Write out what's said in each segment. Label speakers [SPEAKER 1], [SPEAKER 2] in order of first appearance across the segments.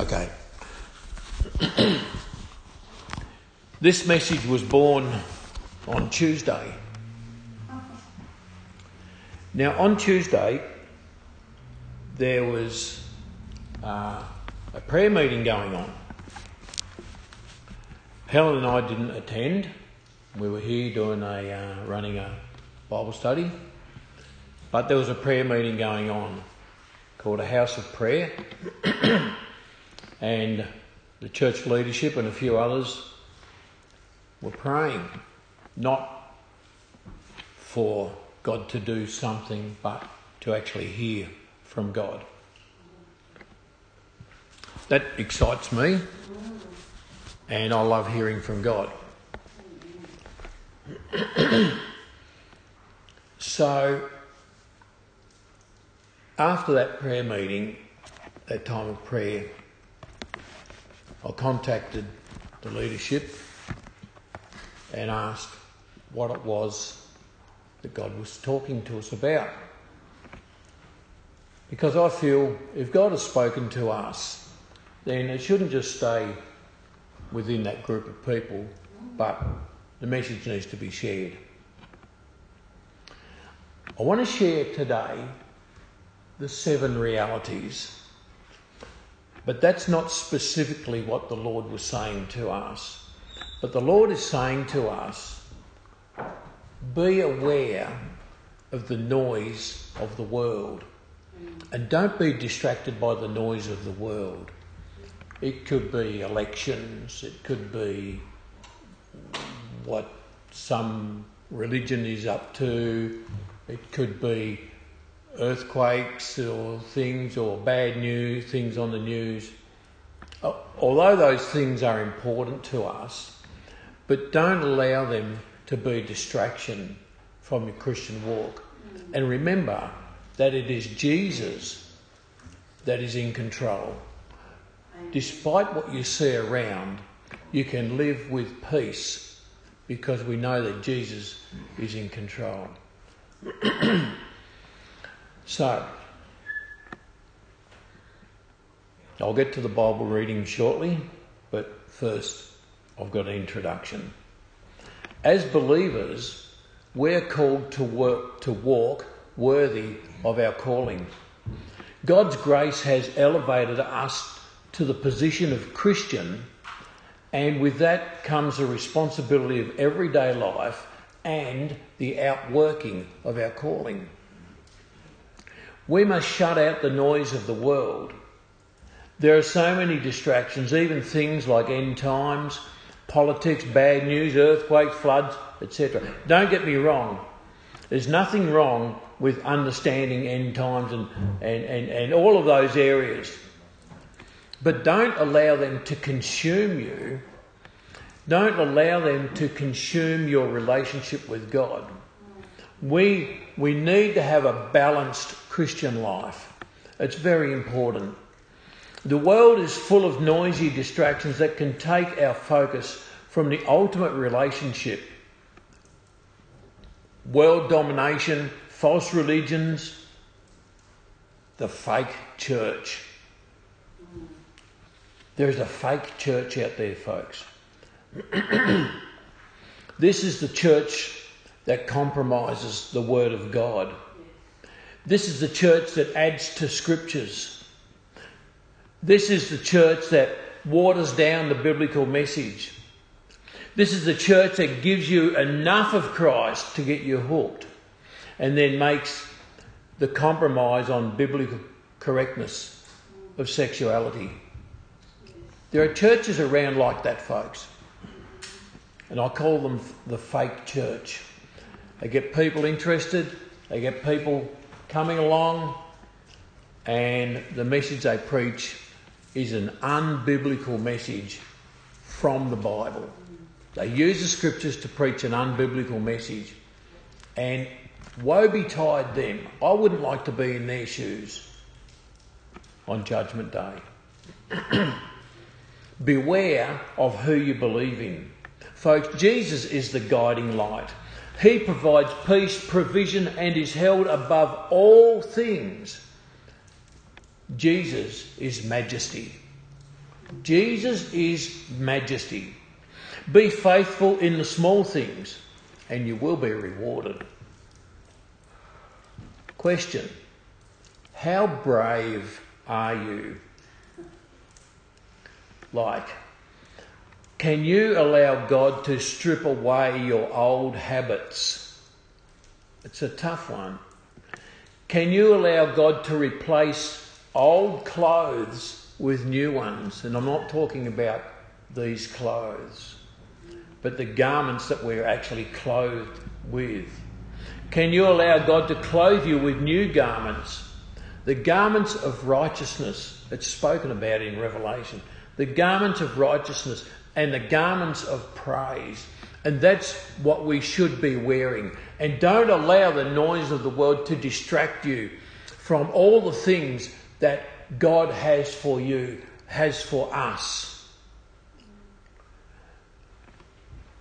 [SPEAKER 1] Okay. this message was born on Tuesday. Now, on Tuesday, there was uh, a prayer meeting going on. Helen and I didn't attend. We were here doing a uh, running a Bible study, but there was a prayer meeting going on called a House of Prayer, and the church leadership and a few others were praying, not for God to do something, but to actually hear from God. That excites me, and I love hearing from God. so, after that prayer meeting, that time of prayer, I contacted the leadership and asked what it was that God was talking to us about. Because I feel if God has spoken to us, then it shouldn't just stay within that group of people, but the message needs to be shared. I want to share today the seven realities, but that's not specifically what the Lord was saying to us. But the Lord is saying to us be aware of the noise of the world and don't be distracted by the noise of the world. It could be elections, it could be what some religion is up to, it could be earthquakes or things or bad news, things on the news. Uh, although those things are important to us, but don't allow them to be distraction from your Christian walk. And remember that it is Jesus that is in control. Despite what you see around, you can live with peace because we know that Jesus is in control. so, I'll get to the Bible reading shortly, but first I've got an introduction. As believers, we're called to work to walk worthy of our calling. God's grace has elevated us to the position of Christian, and with that comes the responsibility of everyday life and the outworking of our calling. We must shut out the noise of the world. There are so many distractions, even things like end times, politics, bad news, earthquakes, floods, etc. Don't get me wrong. There's nothing wrong with understanding end times and, and, and, and all of those areas. But don't allow them to consume you. Don't allow them to consume your relationship with God. We, we need to have a balanced Christian life. It's very important. The world is full of noisy distractions that can take our focus from the ultimate relationship world domination, false religions, the fake church. There's a fake church out there, folks. this is the church that compromises the Word of God. This is the church that adds to scriptures. This is the church that waters down the biblical message. This is the church that gives you enough of Christ to get you hooked and then makes the compromise on biblical correctness of sexuality. There are churches around like that, folks. And I call them the fake church. They get people interested, they get people coming along, and the message they preach is an unbiblical message from the Bible. They use the scriptures to preach an unbiblical message. And woe betide them. I wouldn't like to be in their shoes on Judgment Day. Beware of who you believe in. Folks, Jesus is the guiding light. He provides peace, provision, and is held above all things. Jesus is majesty. Jesus is majesty. Be faithful in the small things, and you will be rewarded. Question How brave are you? Like, can you allow God to strip away your old habits? It's a tough one. Can you allow God to replace old clothes with new ones? And I'm not talking about these clothes, but the garments that we're actually clothed with. Can you allow God to clothe you with new garments? The garments of righteousness, it's spoken about in Revelation. The garments of righteousness and the garments of praise. And that's what we should be wearing. And don't allow the noise of the world to distract you from all the things that God has for you, has for us.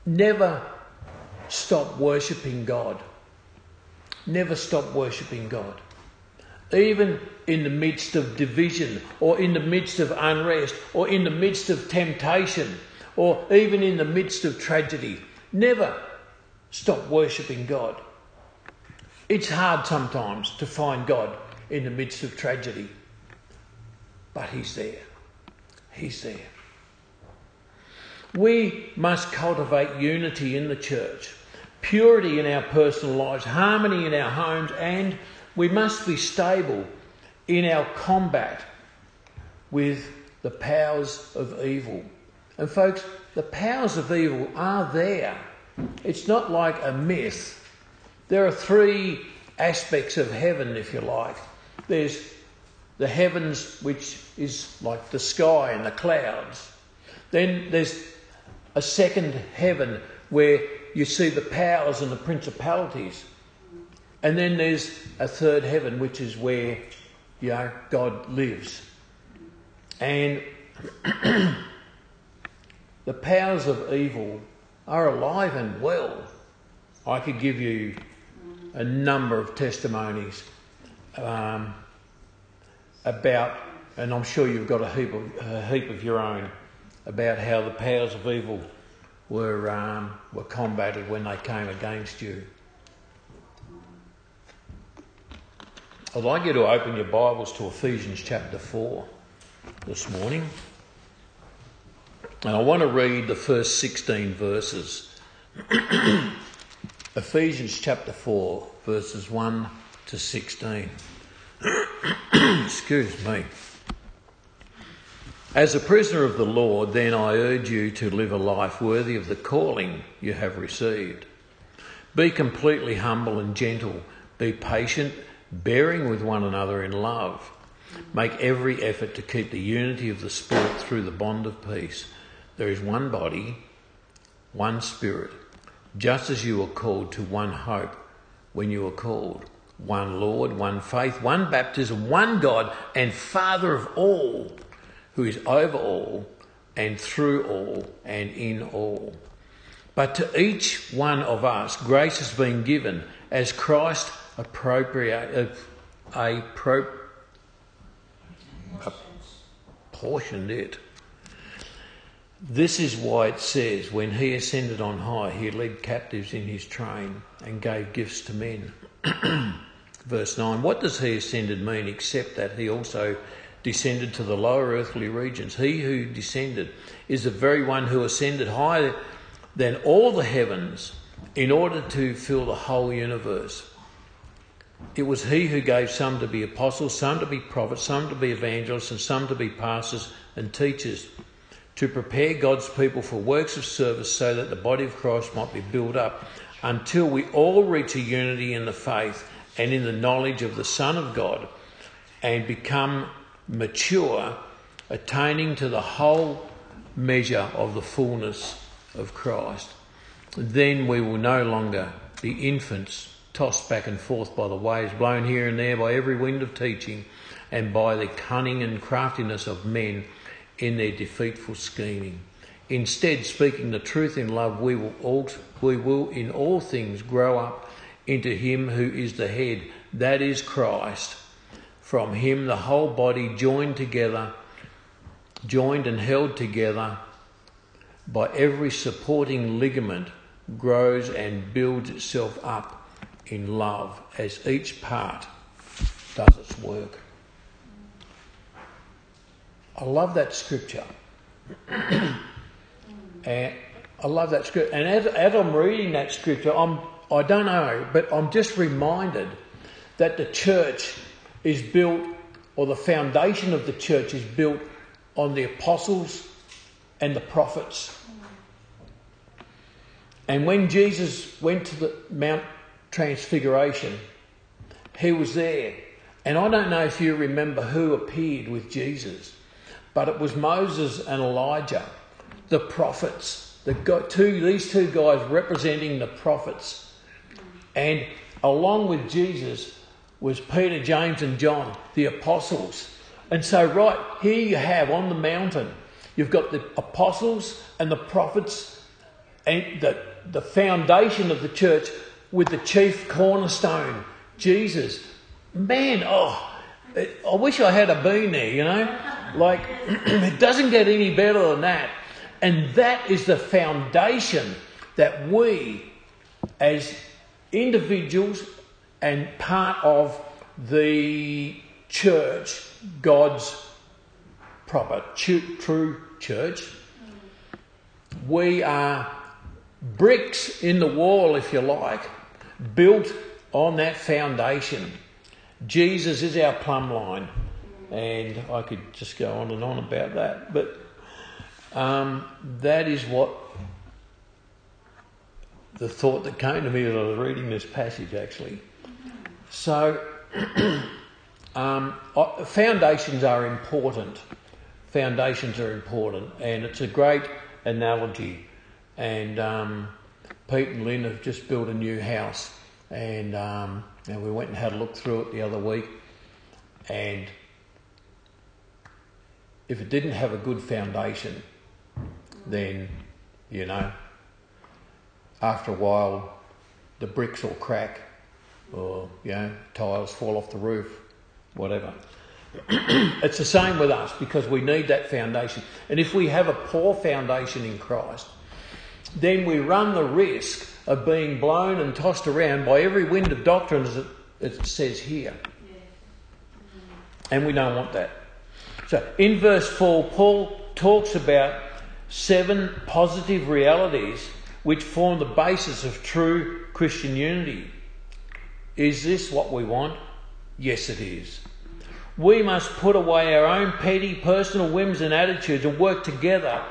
[SPEAKER 1] Never stop worshipping God. Never stop worshipping God. Even in the midst of division, or in the midst of unrest, or in the midst of temptation, or even in the midst of tragedy, never stop worshipping God. It's hard sometimes to find God in the midst of tragedy, but He's there. He's there. We must cultivate unity in the church, purity in our personal lives, harmony in our homes, and we must be stable in our combat with the powers of evil. And, folks, the powers of evil are there. It's not like a myth. There are three aspects of heaven, if you like. There's the heavens, which is like the sky and the clouds. Then there's a second heaven where you see the powers and the principalities. And then there's a third heaven, which is where you know, God lives. And the powers of evil are alive and well. I could give you a number of testimonies um, about, and I'm sure you've got a heap of, a heap of your own, about how the powers of evil were, um, were combated when they came against you. I'd like you to open your Bibles to Ephesians chapter 4 this morning. And I want to read the first 16 verses. Ephesians chapter 4, verses 1 to 16. Excuse me. As a prisoner of the Lord, then I urge you to live a life worthy of the calling you have received. Be completely humble and gentle. Be patient bearing with one another in love. Make every effort to keep the unity of the Spirit through the bond of peace. There is one body, one Spirit, just as you were called to one hope when you were called. One Lord, one faith, one baptism, one God and Father of all, who is over all and through all and in all. But to each one of us, grace has been given as Christ appropriate, uh, it. This is why it says, when he ascended on high, he led captives in his train and gave gifts to men. Verse 9 What does he ascended mean except that he also descended to the lower earthly regions? He who descended is the very one who ascended higher than all the heavens in order to fill the whole universe. It was he who gave some to be apostles, some to be prophets, some to be evangelists, and some to be pastors and teachers, to prepare God's people for works of service so that the body of Christ might be built up until we all reach a unity in the faith and in the knowledge of the Son of God and become mature, attaining to the whole measure of the fullness of Christ. Then we will no longer be infants tossed back and forth by the waves, blown here and there by every wind of teaching, and by the cunning and craftiness of men in their defeatful scheming. Instead, speaking the truth in love, we will, all, we will in all things grow up into Him who is the head, that is Christ. From Him, the whole body joined together joined and held together by every supporting ligament, grows and builds itself up in love as each part does its work. I love that scripture. and I love that scripture. And as, as I'm reading that scripture, I'm, I don't know, but I'm just reminded that the church is built, or the foundation of the church is built on the apostles and the prophets. And when Jesus went to the Mount Transfiguration, he was there. And I don't know if you remember who appeared with Jesus, but it was Moses and Elijah, the prophets. The two, these two guys representing the prophets. And along with Jesus was Peter, James, and John, the apostles. And so, right here you have on the mountain, you've got the apostles and the prophets and the, the foundation of the church with the chief cornerstone, Jesus. Man, oh, I wish I had a been there, you know? Like, it doesn't get any better than that. And that is the foundation that we, as individuals and part of the church, God's proper, true church, we are bricks in the wall, if you like, built on that foundation. Jesus is our plumb line, and I could just go on and on about that, but um, that is what the thought that came to me as I was reading this passage, actually. So, um, foundations are important. Foundations are important, and it's a great analogy. And um, Pete and Lynn have just built a new house, and, um, and we went and had a look through it the other week. And if it didn't have a good foundation, then you know, after a while, the bricks will crack or you know tiles fall off the roof, whatever. it's the same with us because we need that foundation. And if we have a poor foundation in Christ, then we run the risk of being blown and tossed around by every wind of doctrine, as it, it says here. And we don't want that. So in verse 4, Paul talks about seven positive realities which form the basis of true Christian unity. Is this what we want? Yes, it is. We must put away our own petty personal whims and attitudes and work together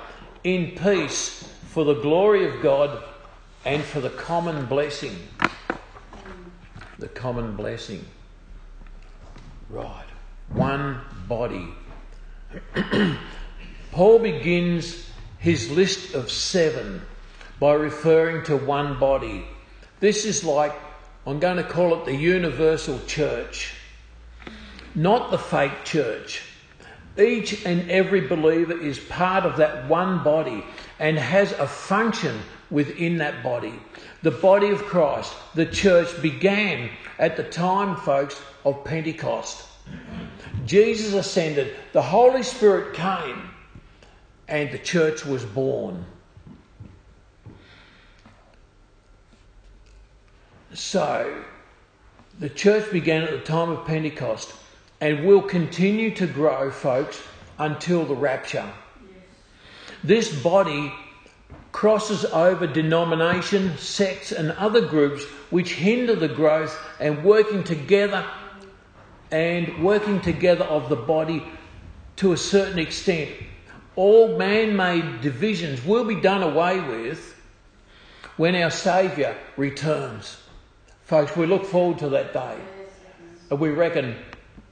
[SPEAKER 1] in peace for the glory of God and for the common blessing. The common blessing. Right. One body. Paul begins his list of seven by referring to one body. This is like I'm going to call it the universal church, not the fake church. Each and every believer is part of that one body and has a function within that body. The body of Christ, the church, began at the time, folks, of Pentecost. Jesus ascended, the Holy Spirit came, and the church was born. So, the church began at the time of Pentecost and will continue to grow, folks, until the rapture. This body crosses over denomination, sects, and other groups which hinder the growth and working together and working together of the body to a certain extent. All man made divisions will be done away with when our Saviour returns. Folks, we look forward to that day. And we reckon,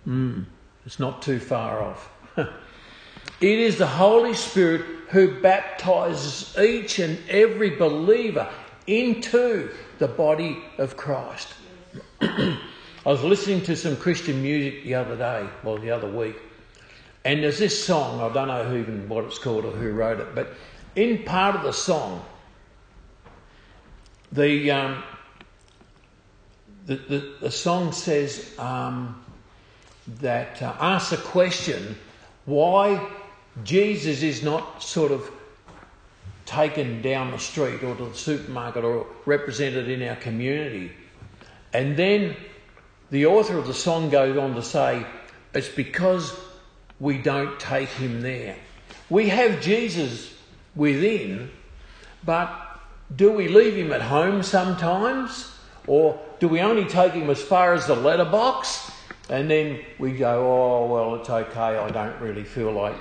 [SPEAKER 1] hmm, it's not too far off. it is the Holy Spirit who baptizes each and every believer into the body of Christ. I was listening to some Christian music the other day, well, the other week, and there's this song, I don't know even what it's called or who wrote it, but in part of the song, the um, the, the, the song says um, that uh, asks a question why Jesus is not sort of taken down the street or to the supermarket or represented in our community. And then the author of the song goes on to say, it's because we don't take him there. We have Jesus within, but do we leave him at home sometimes? Or do we only take him as far as the letterbox? And then we go, oh, well, it's okay, I don't really feel like,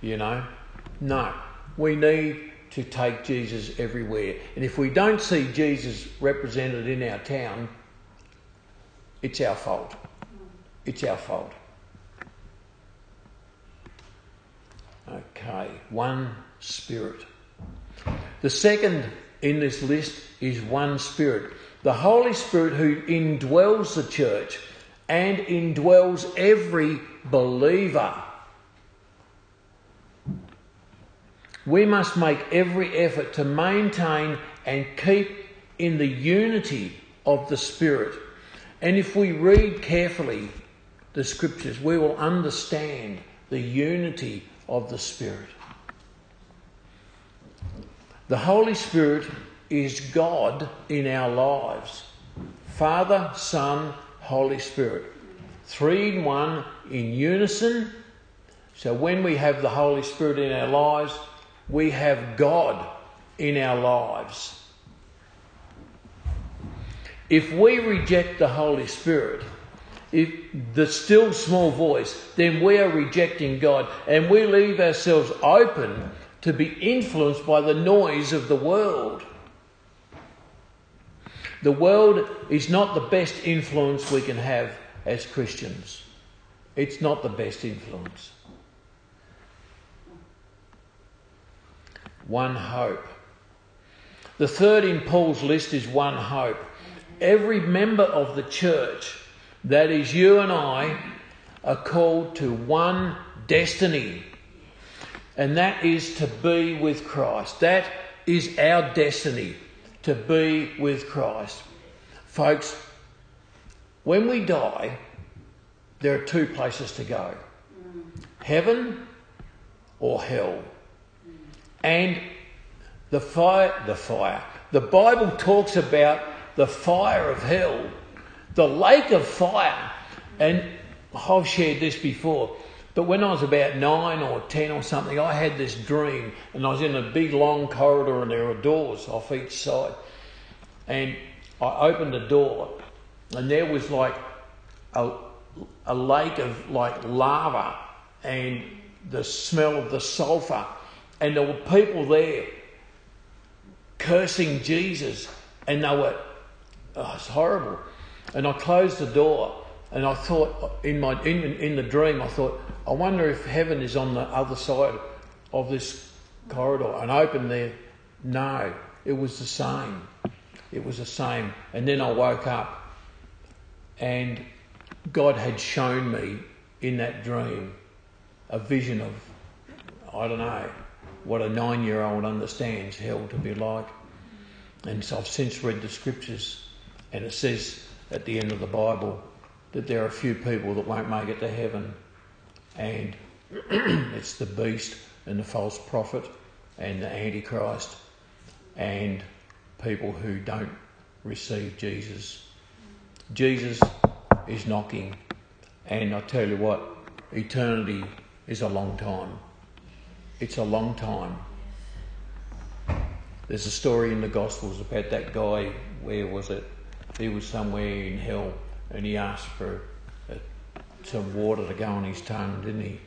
[SPEAKER 1] you know. No, we need to take Jesus everywhere. And if we don't see Jesus represented in our town, it's our fault. It's our fault. Okay, one spirit. The second in this list is one spirit. The Holy Spirit who indwells the church and indwells every believer. We must make every effort to maintain and keep in the unity of the Spirit. And if we read carefully the scriptures, we will understand the unity of the Spirit. The Holy Spirit is God in our lives Father, Son, Holy Spirit. Three in one, in unison. So when we have the Holy Spirit in our lives, we have God in our lives. If we reject the Holy Spirit, if the still small voice, then we are rejecting God and we leave ourselves open to be influenced by the noise of the world. The world is not the best influence we can have as Christians. It's not the best influence. One hope. The third in Paul's list is one hope. Every member of the church, that is you and I, are called to one destiny. And that is to be with Christ. That is our destiny to be with Christ. Folks, when we die, there are two places to go heaven or hell. And the fire, the fire. The Bible talks about the fire of hell, the lake of fire. And I've shared this before. But when I was about nine or ten or something, I had this dream, and I was in a big long corridor, and there were doors off each side. And I opened the door, and there was like a, a lake of like lava, and the smell of the sulphur, and there were people there cursing Jesus, and they were, oh, it's horrible. And I closed the door, and I thought in my in, in the dream, I thought I wonder if heaven is on the other side of this corridor. And I opened there. No, it was the same. It was the same. And then I woke up and God had shown me in that dream a vision of, I don't know, what a nine year old understands hell to be like. And so I've since read the scriptures and it says at the end of the Bible that there are a few people that won't make it to heaven and it's the beast and the false prophet and the antichrist and people who don't receive Jesus. Jesus is knocking, and I tell you what, eternity is a long time. It's a long time. There's a story in the Gospels about that guy. Where was it? He was somewhere in hell, and he asked for some water to go on his tongue, didn't he?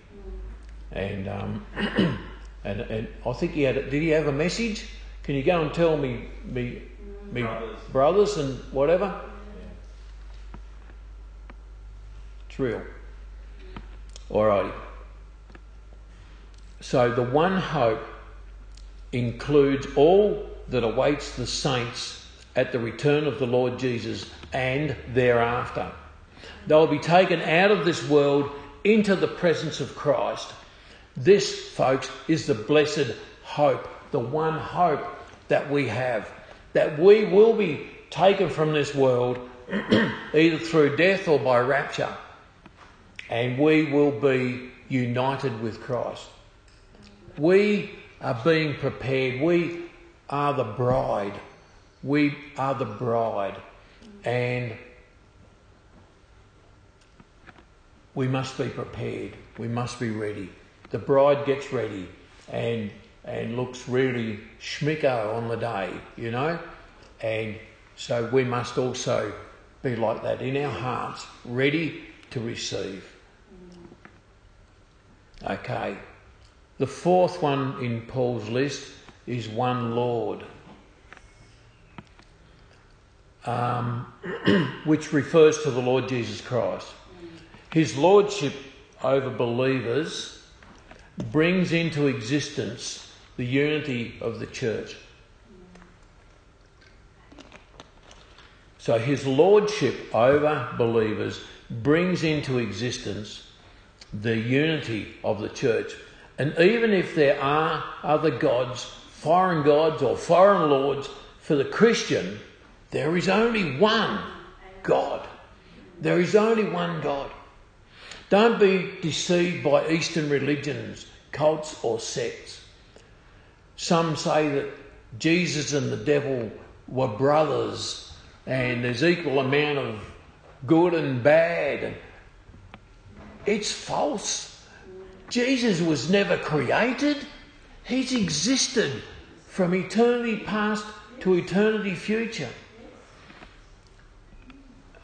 [SPEAKER 1] And um, and and I think he had. Did he have a message? Can you go and tell me me me brothers, brothers and whatever? Yeah. It's real. All right. So the one hope includes all that awaits the saints at the return of the Lord Jesus and thereafter. They will be taken out of this world into the presence of Christ. This, folks, is the blessed hope, the one hope that we have. That we will be taken from this world either through death or by rapture. And we will be united with Christ. We are being prepared. We are the bride. We are the bride. And we must be prepared. We must be ready. The bride gets ready and and looks really schmicko on the day, you know? And so we must also be like that in our hearts, ready to receive. Okay. The fourth one in Paul's list is one Lord, um, which refers to the Lord Jesus Christ. His lordship over believers brings into existence the unity of the church. So his lordship over believers brings into existence the unity of the church. And even if there are other gods, foreign gods or foreign lords, for the Christian, there is only one God. There is only one God. Don't be deceived by Eastern religions, cults, or sects. Some say that Jesus and the devil were brothers and there's equal amount of good and bad. It's false. Jesus was never created. He's existed from eternity past to eternity future.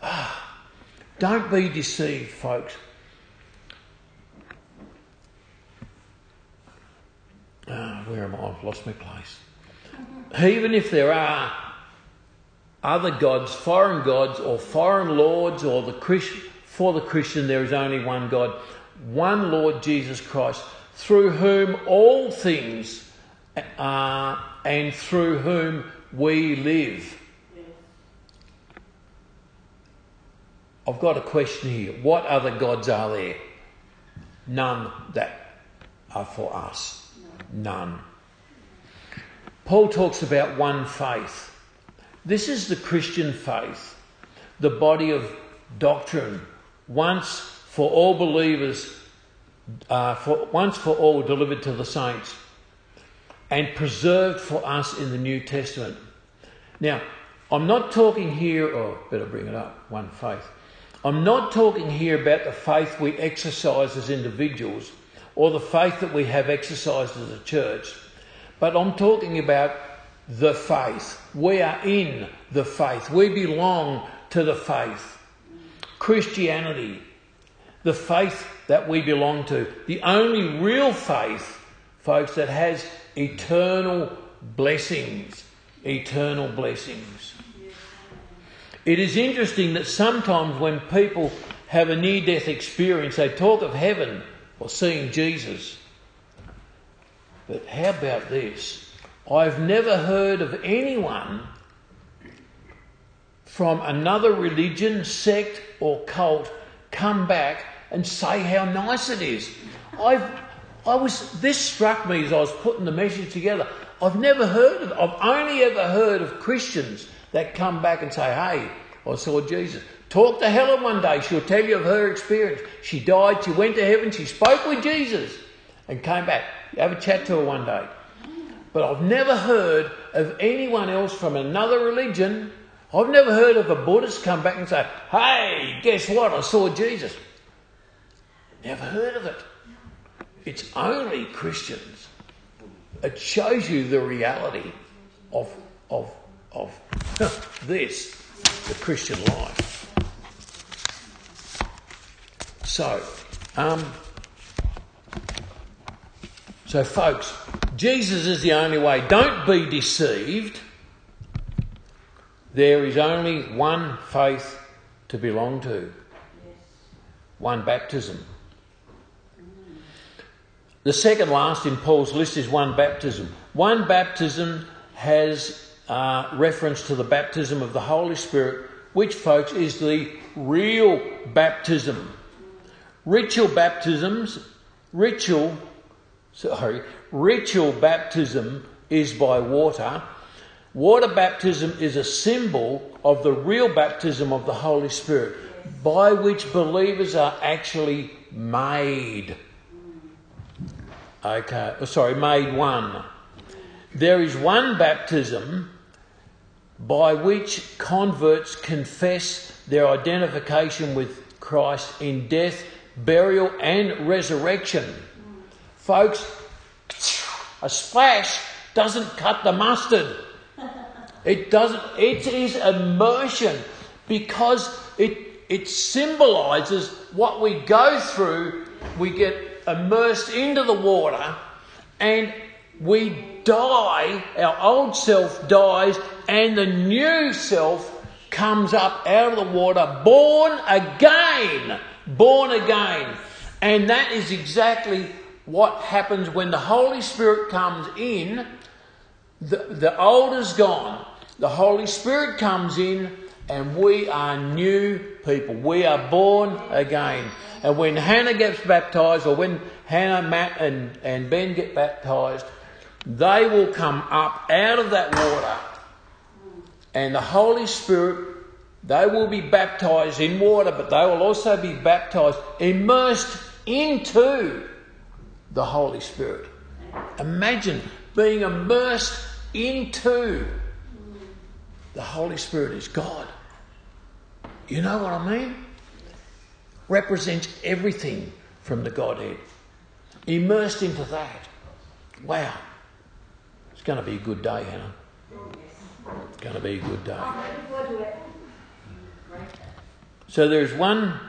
[SPEAKER 1] Don't be deceived, folks. Ah, where am I? I've lost my place. Even if there are other gods, foreign gods, or foreign lords, or the Christian, for the Christian, there is only one God, one Lord Jesus Christ, through whom all things are and through whom we live. I've got a question here. What other gods are there? None that are for us. None. Paul talks about one faith. This is the Christian faith, the body of doctrine, once for all believers, uh, for, once for all delivered to the saints, and preserved for us in the New Testament. Now, I'm not talking here, oh, better bring it up, one faith. I'm not talking here about the faith we exercise as individuals or the faith that we have exercised as a church, but I'm talking about the faith. We are in the faith. We belong to the faith. Christianity, the faith that we belong to, the only real faith, folks, that has eternal blessings. Eternal blessings. It is interesting that sometimes when people have a near death experience, they talk of heaven or seeing Jesus. But how about this? I've never heard of anyone from another religion, sect, or cult come back and say how nice it is. I've, I was, this struck me as I was putting the message together. I've never heard of, I've only ever heard of Christians that come back and say, hey, I saw Jesus. Talk to Helen one day. She'll tell you of her experience. She died, she went to heaven, she spoke with Jesus and came back. Have a chat to her one day. But I've never heard of anyone else from another religion. I've never heard of a Buddhist come back and say, hey, guess what? I saw Jesus. Never heard of it. It's only Christians. It shows you the reality of, of, of this, the Christian life. So, um, so folks, Jesus is the only way. Don't be deceived. There is only one faith to belong to, one baptism. The second last in Paul's list is one baptism. One baptism has uh, reference to the baptism of the Holy Spirit, which, folks, is the real baptism. Ritual baptisms, ritual sorry, ritual baptism is by water. Water baptism is a symbol of the real baptism of the Holy Spirit, by which believers are actually made. Okay, sorry, made one. There is one baptism by which converts confess their identification with Christ in death, burial, and resurrection. Folks, a splash doesn't cut the mustard. It doesn't, it is immersion because it, it symbolizes what we go through. We get immersed into the water and we die, our old self dies, and the new self comes up out of the water, born again. Born again. And that is exactly what happens when the Holy Spirit comes in. The, the old is gone. The Holy Spirit comes in, and we are new people. We are born again. And when Hannah gets baptized, or when Hannah, Matt, and, and Ben get baptized, they will come up out of that water, and the Holy Spirit, they will be baptized in water, but they will also be baptized, immersed into the Holy Spirit. Imagine being immersed into the Holy Spirit is God. You know what I mean? Represents everything from the Godhead. Immersed into that. Wow. It's going to be a good day, Hannah. It's going to be a good day. So there's one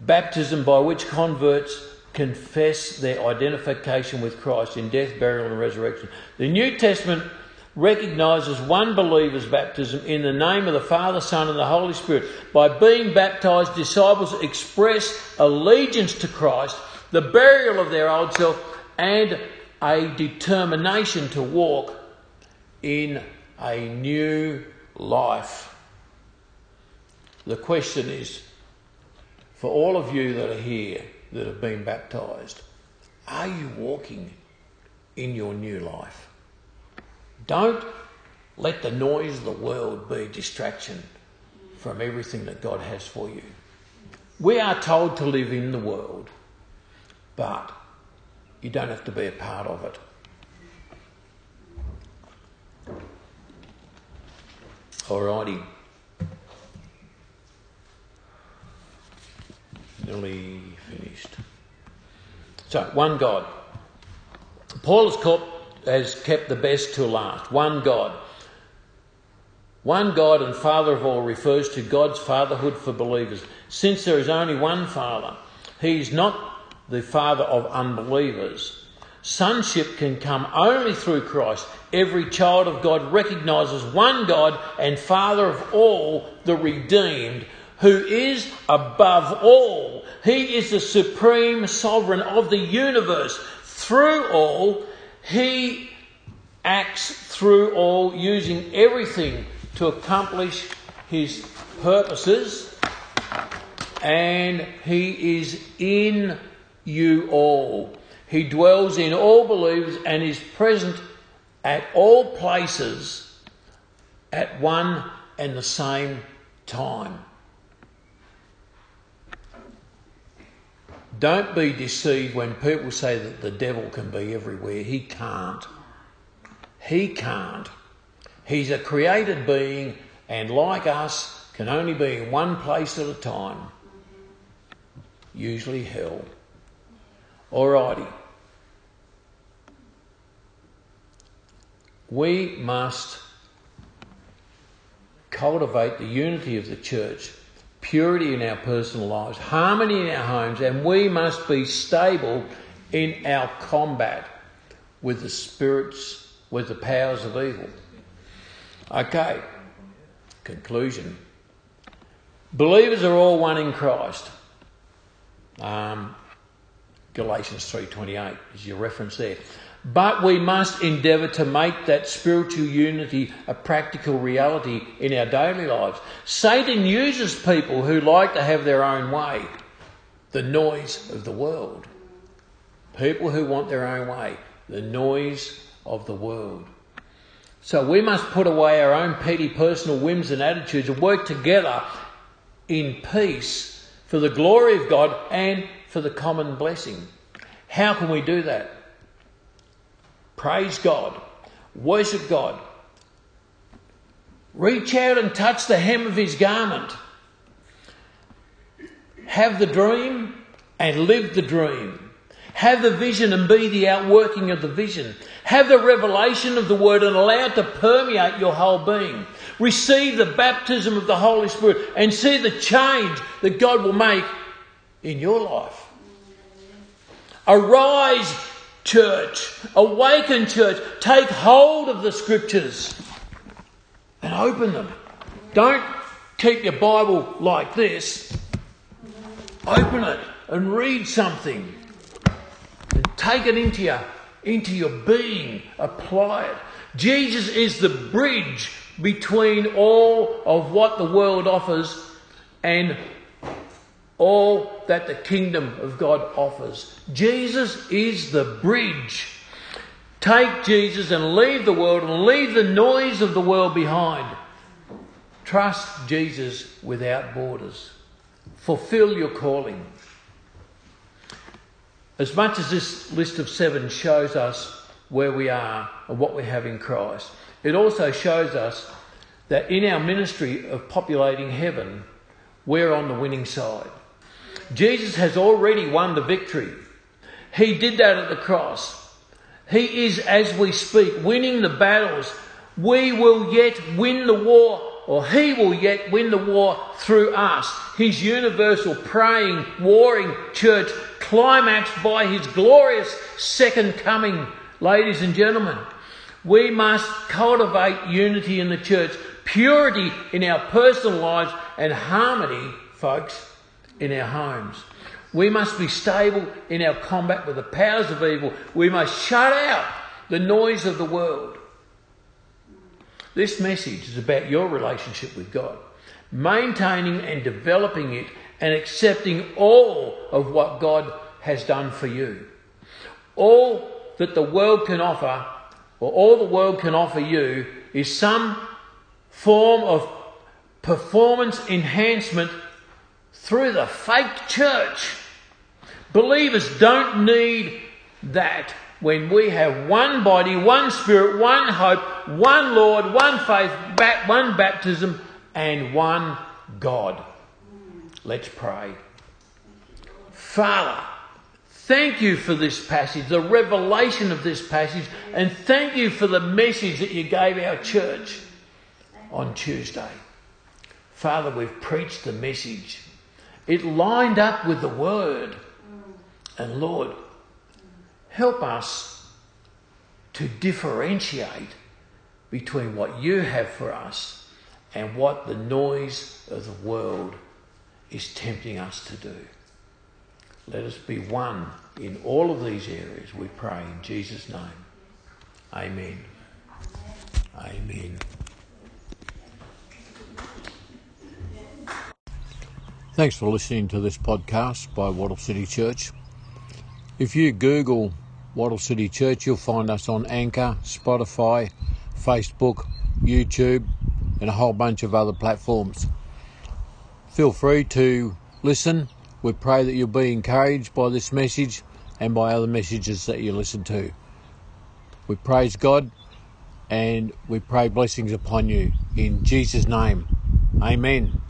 [SPEAKER 1] baptism by which converts confess their identification with Christ in death, burial, and resurrection. The New Testament recognizes one believer's baptism in the name of the Father, Son, and the Holy Spirit. By being baptized, disciples express allegiance to Christ, the burial of their old self, and a determination to walk in a new life. The question is for all of you that are here that have been baptized, are you walking in your new life? Don't let the noise of the world be distraction from everything that God has for you. We are told to live in the world, but you don't have to be a part of it. Alrighty. Nearly finished. So, one God. Paul has kept, has kept the best till last. One God. One God and Father of all refers to God's fatherhood for believers. Since there is only one Father, He is not the father of unbelievers. Sonship can come only through Christ. Every child of God recognizes one God and Father of all, the redeemed, who is above all. He is the supreme sovereign of the universe. Through all, He acts through all, using everything to accomplish His purposes, and He is in you all. He dwells in all believers and is present at all places at one and the same time. Don't be deceived when people say that the devil can be everywhere. He can't. He can't. He's a created being and, like us, can only be in one place at a time, usually hell. Alrighty. We must cultivate the unity of the church, purity in our personal lives, harmony in our homes, and we must be stable in our combat with the spirits, with the powers of evil. Okay, conclusion. Believers are all one in Christ. Um, Galatians 3:28 is your reference there. But we must endeavour to make that spiritual unity a practical reality in our daily lives. Satan uses people who like to have their own way, the noise of the world. People who want their own way, the noise of the world. So we must put away our own petty personal whims and attitudes and work together in peace for the glory of God and for the common blessing. How can we do that? Praise God. Worship God. Reach out and touch the hem of his garment. Have the dream and live the dream. Have the vision and be the outworking of the vision. Have the revelation of the word and allow it to permeate your whole being. Receive the baptism of the Holy Spirit and see the change that God will make in your life. Arise, church. Awaken, church. Take hold of the scriptures and open them. Don't keep your Bible like this. Open it and read something. And take it into your, into your being. Apply it. Jesus is the bridge between all of what the world offers and all that the kingdom of God offers. Jesus is the bridge. Take Jesus and leave the world and leave the noise of the world behind. Trust Jesus without borders. Fulfill your calling. As much as this list of seven shows us where we are and what we have in Christ, it also shows us that in our ministry of populating heaven, we're on the winning side. Jesus has already won the victory. He did that at the cross. He is, as we speak, winning the battles. We will yet win the war, or He will yet win the war through us. His universal praying, warring church, climaxed by His glorious second coming, ladies and gentlemen. We must cultivate unity in the church, purity in our personal lives, and harmony, folks, in our homes. We must be stable in our combat with the powers of evil. We must shut out the noise of the world. This message is about your relationship with God, maintaining and developing it and accepting all of what God has done for you. All that the world can offer, or all the world can offer you, is some form of performance enhancement through the fake church. Believers don't need that when we have one body, one spirit, one hope, one Lord, one faith, one baptism, and one God. Let's pray. Father, thank you for this passage, the revelation of this passage, and thank you for the message that you gave our church on Tuesday. Father, we've preached the message. It lined up with the word. And Lord, help us to differentiate between what you have for us and what the noise of the world is tempting us to do. Let us be one in all of these areas, we pray in Jesus' name. Amen. Amen.
[SPEAKER 2] Thanks for listening to this podcast by Wattle City Church. If you Google Wattle City Church, you'll find us on Anchor, Spotify, Facebook, YouTube, and a whole bunch of other platforms. Feel free to listen. We pray that you'll be encouraged by this message and by other messages that you listen to. We praise God and we pray blessings upon you. In Jesus' name, Amen.